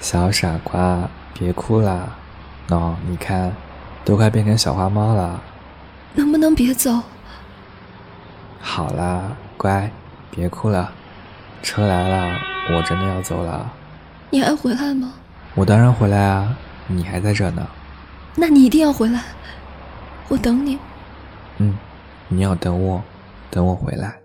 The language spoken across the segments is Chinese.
小傻瓜，别哭啦！喏，你看，都快变成小花猫了。能不能别走？好啦，乖，别哭了。车来了，我真的要走了。你还回来吗？我当然回来啊，你还在这呢。那你一定要回来，我等你。嗯，你要等我，等我回来。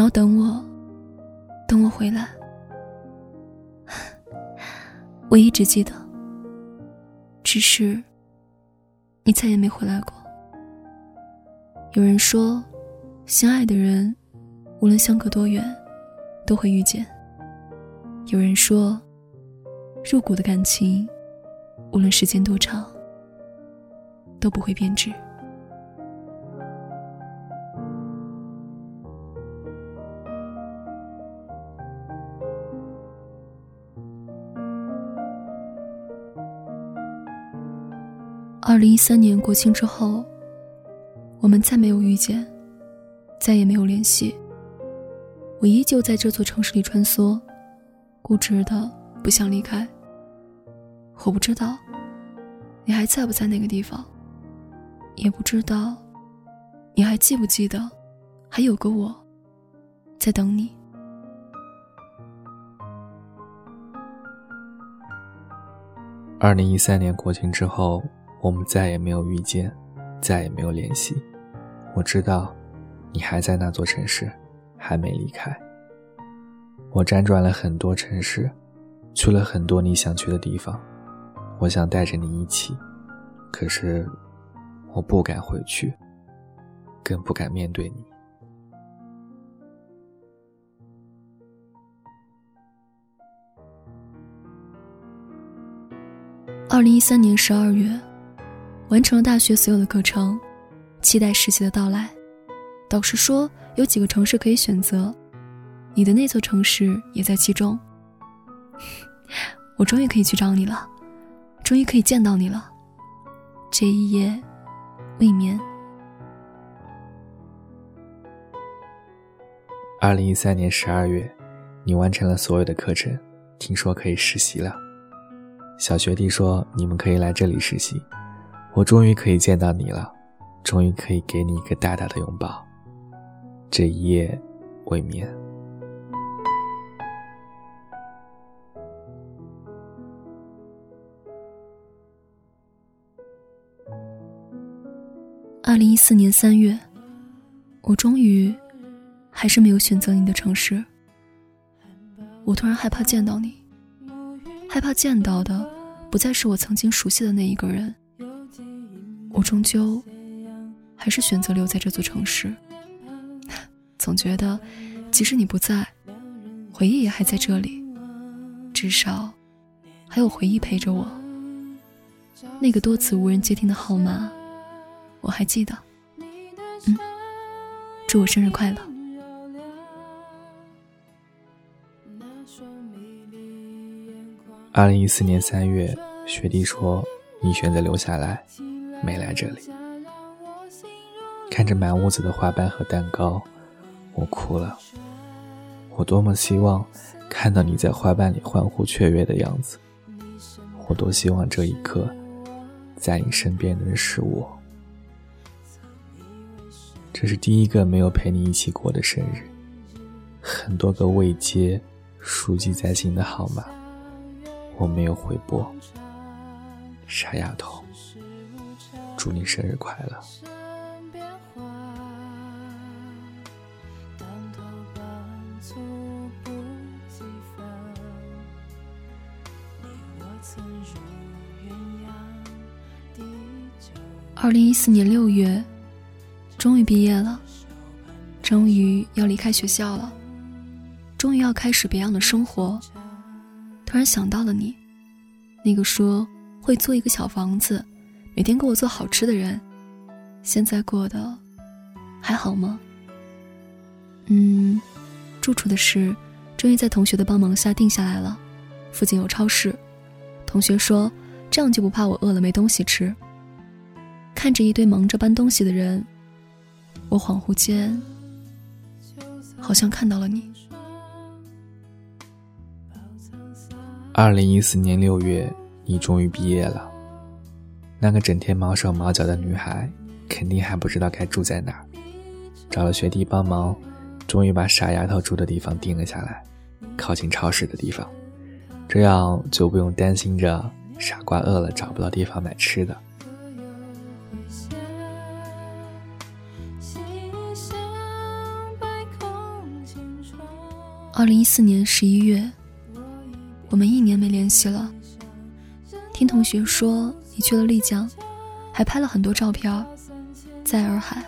要等我，等我回来。我一直记得，只是你再也没回来过。有人说，相爱的人，无论相隔多远，都会遇见；有人说，入骨的感情，无论时间多长，都不会变质。二零一三年国庆之后，我们再没有遇见，再也没有联系。我依旧在这座城市里穿梭，固执的不想离开。我不知道你还在不在那个地方，也不知道你还记不记得，还有个我在等你。二零一三年国庆之后。我们再也没有遇见，再也没有联系。我知道，你还在那座城市，还没离开。我辗转了很多城市，去了很多你想去的地方。我想带着你一起，可是我不敢回去，更不敢面对你。二零一三年十二月。完成了大学所有的课程，期待实习的到来。导师说有几个城市可以选择，你的那座城市也在其中。我终于可以去找你了，终于可以见到你了。这一夜未眠。二零一三年十二月，你完成了所有的课程，听说可以实习了。小学弟说你们可以来这里实习。我终于可以见到你了，终于可以给你一个大大的拥抱。这一夜未眠。二零一四年三月，我终于还是没有选择你的城市。我突然害怕见到你，害怕见到的不再是我曾经熟悉的那一个人。我终究还是选择留在这座城市。总觉得，即使你不在，回忆也还在这里，至少还有回忆陪着我。那个多次无人接听的号码，我还记得。嗯，祝我生日快乐。二零一四年三月，学弟说你选择留下来。没来这里，看着满屋子的花瓣和蛋糕，我哭了。我多么希望看到你在花瓣里欢呼雀跃的样子，我多希望这一刻，在你身边的是我。这是第一个没有陪你一起过的生日，很多个未接、熟记在心的号码，我没有回拨。傻丫头。祝你生日快乐！二零一四年六月，终于毕业了，终于要离开学校了，终于要开始别样的生活。突然想到了你，那个说会租一个小房子。每天给我做好吃的人，现在过得还好吗？嗯，住处的事终于在同学的帮忙下定下来了，附近有超市。同学说这样就不怕我饿了没东西吃。看着一堆忙着搬东西的人，我恍惚间好像看到了你。二零一四年六月，你终于毕业了。那个整天毛手毛脚的女孩，肯定还不知道该住在哪儿。找了学弟帮忙，终于把傻丫头住的地方定了下来，靠近超市的地方，这样就不用担心着傻瓜饿了找不到地方买吃的。二零一四年十一月。我们一年没联系了。听同学说你去了丽江，还拍了很多照片，在洱海。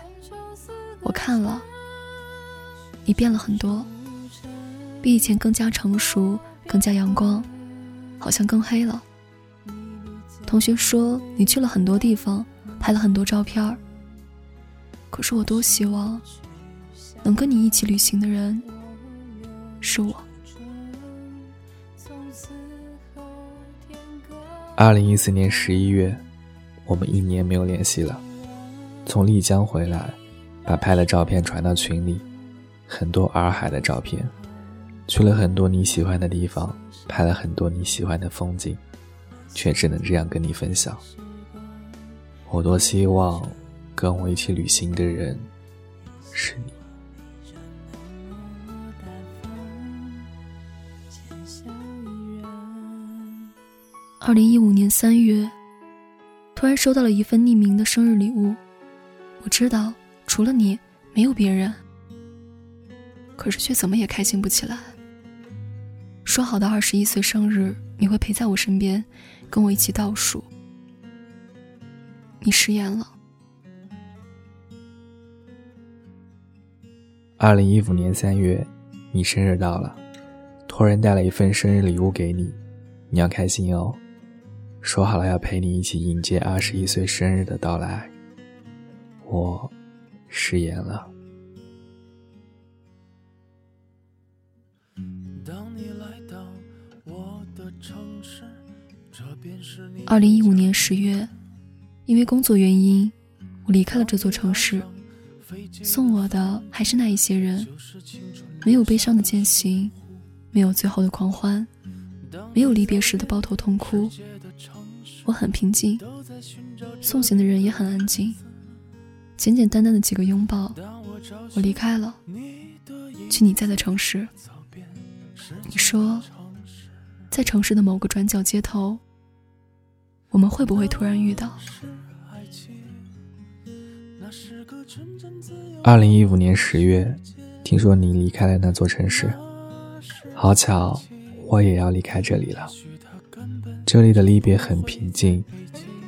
我看了，你变了很多，比以前更加成熟，更加阳光，好像更黑了。同学说你去了很多地方，拍了很多照片。可是我多希望，能跟你一起旅行的人，是我。二零一四年十一月，我们一年没有联系了。从丽江回来，把拍的照片传到群里，很多洱海的照片，去了很多你喜欢的地方，拍了很多你喜欢的风景，却只能这样跟你分享。我多希望跟我一起旅行的人是你。二零一五年三月，突然收到了一份匿名的生日礼物。我知道除了你，没有别人。可是却怎么也开心不起来。说好的二十一岁生日，你会陪在我身边，跟我一起倒数。你食言了。二零一五年三月，你生日到了，托人带了一份生日礼物给你，你要开心哦。说好了要陪你一起迎接二十一岁生日的到来，我食言了。二零一五年十月，因为工作原因，我离开了这座城市。送我的还是那一些人，没有悲伤的践行，没有最后的狂欢，没有离别时的抱头痛哭。我很平静，送行的人也很安静，简简单单的几个拥抱，我离开了，去你在的城市。你说，在城市的某个转角街头，我们会不会突然遇到？二零一五年十月，听说你离开了那座城市，好巧，我也要离开这里了。这里的离别很平静，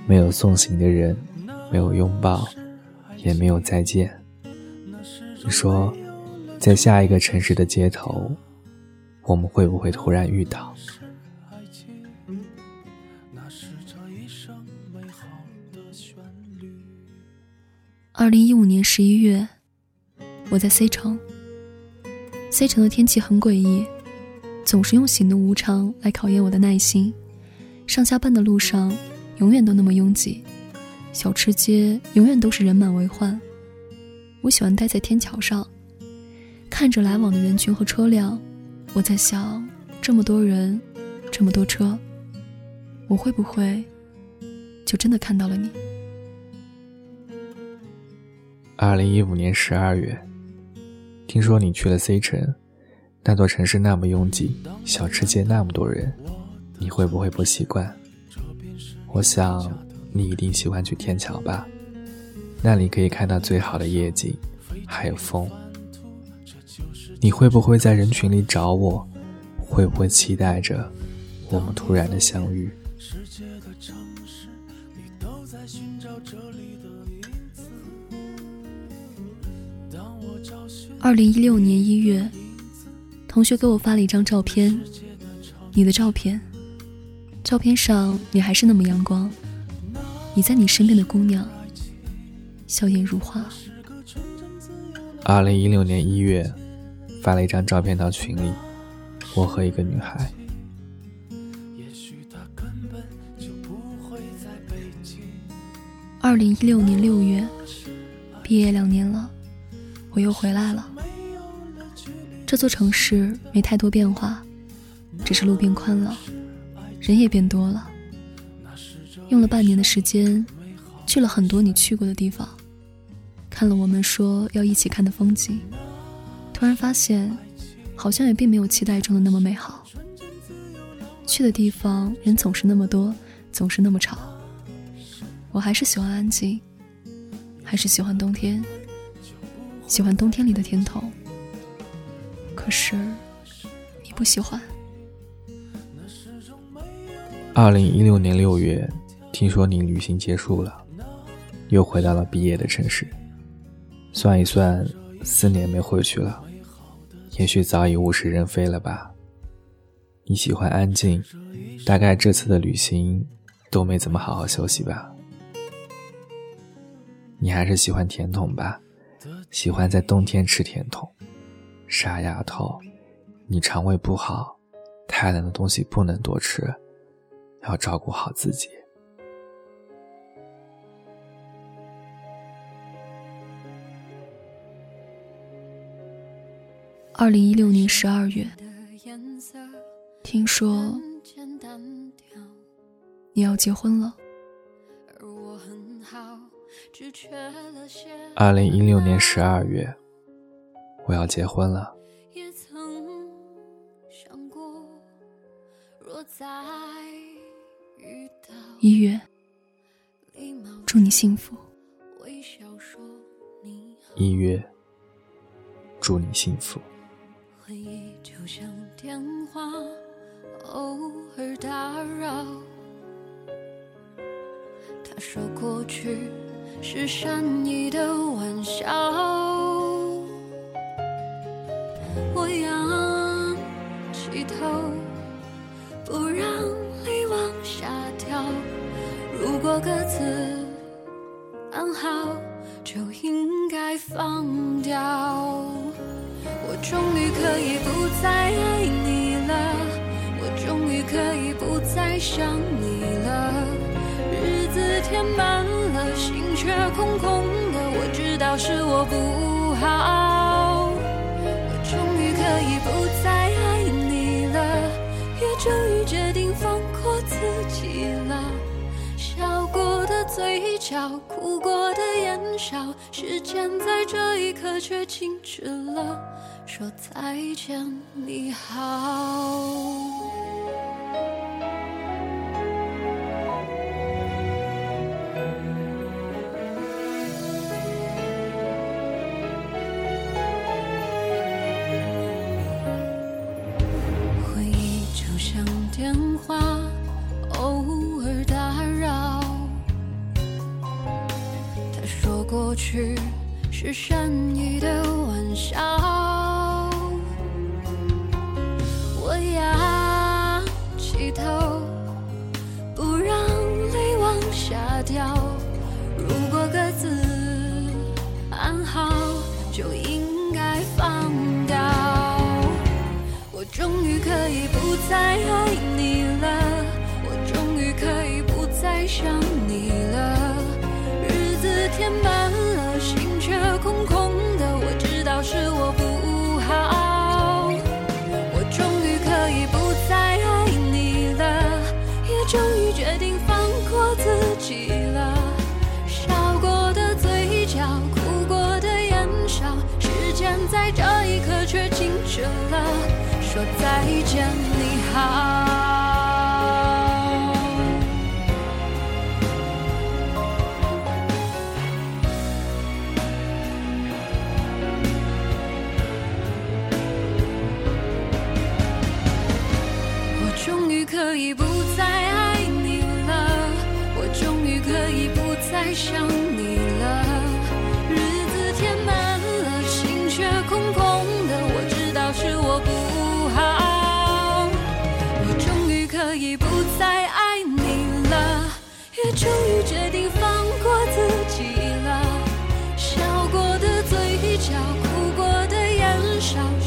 没有送行的人，没有拥抱，也没有再见。你说，在下一个城市的街头，我们会不会突然遇到？二零一五年十一月，我在 C 城。C 城的天气很诡异，总是用喜怒无常来考验我的耐心。上下班的路上，永远都那么拥挤，小吃街永远都是人满为患。我喜欢待在天桥上，看着来往的人群和车辆。我在想，这么多人，这么多车，我会不会就真的看到了你？二零一五年十二月，听说你去了 C 城，那座城市那么拥挤，小吃街那么多人。你会不会不习惯？我想你一定喜欢去天桥吧，那里可以看到最好的夜景，还有风。你会不会在人群里找我？会不会期待着我们突然的相遇？二零一六年一月，同学给我发了一张照片，你的照片。照片上你还是那么阳光，你在你身边的姑娘，笑颜如花。二零一六年一月，发了一张照片到群里，我和一个女孩。二零一六年六月，毕业两年了，我又回来了。这座城市没太多变化，只是路变宽了。人也变多了。用了半年的时间，去了很多你去过的地方，看了我们说要一起看的风景，突然发现，好像也并没有期待中的那么美好。去的地方人总是那么多，总是那么吵。我还是喜欢安静，还是喜欢冬天，喜欢冬天里的甜筒。可是，你不喜欢。二零一六年六月。听说你旅行结束了，又回到了毕业的城市。算一算，四年没回去了，也许早已物是人非了吧。你喜欢安静，大概这次的旅行都没怎么好好休息吧。你还是喜欢甜筒吧，喜欢在冬天吃甜筒。傻丫头，你肠胃不好，太冷的东西不能多吃，要照顾好自己。二零一六年十二月，听说你要结婚了。二零一六年十二月，我要结婚了。一月，祝你幸福。一月，祝你幸福。回忆就像电话，偶尔打扰。他说过去是善意的玩笑。我仰起头，不让果各自安好，就应该放掉。我终于可以不再爱你了，我终于可以不再想你了。日子填满了，心却空空的，我知道是我不好。我终于可以不再爱你了，也终于嘴角，哭过的眼梢，时间在这一刻却静止了。说再见，你好。终于可以不再爱你了，我终于可以不再想你了。日子填满说再见，你好。我终于可以不再爱你了，我终于可以不再想你上。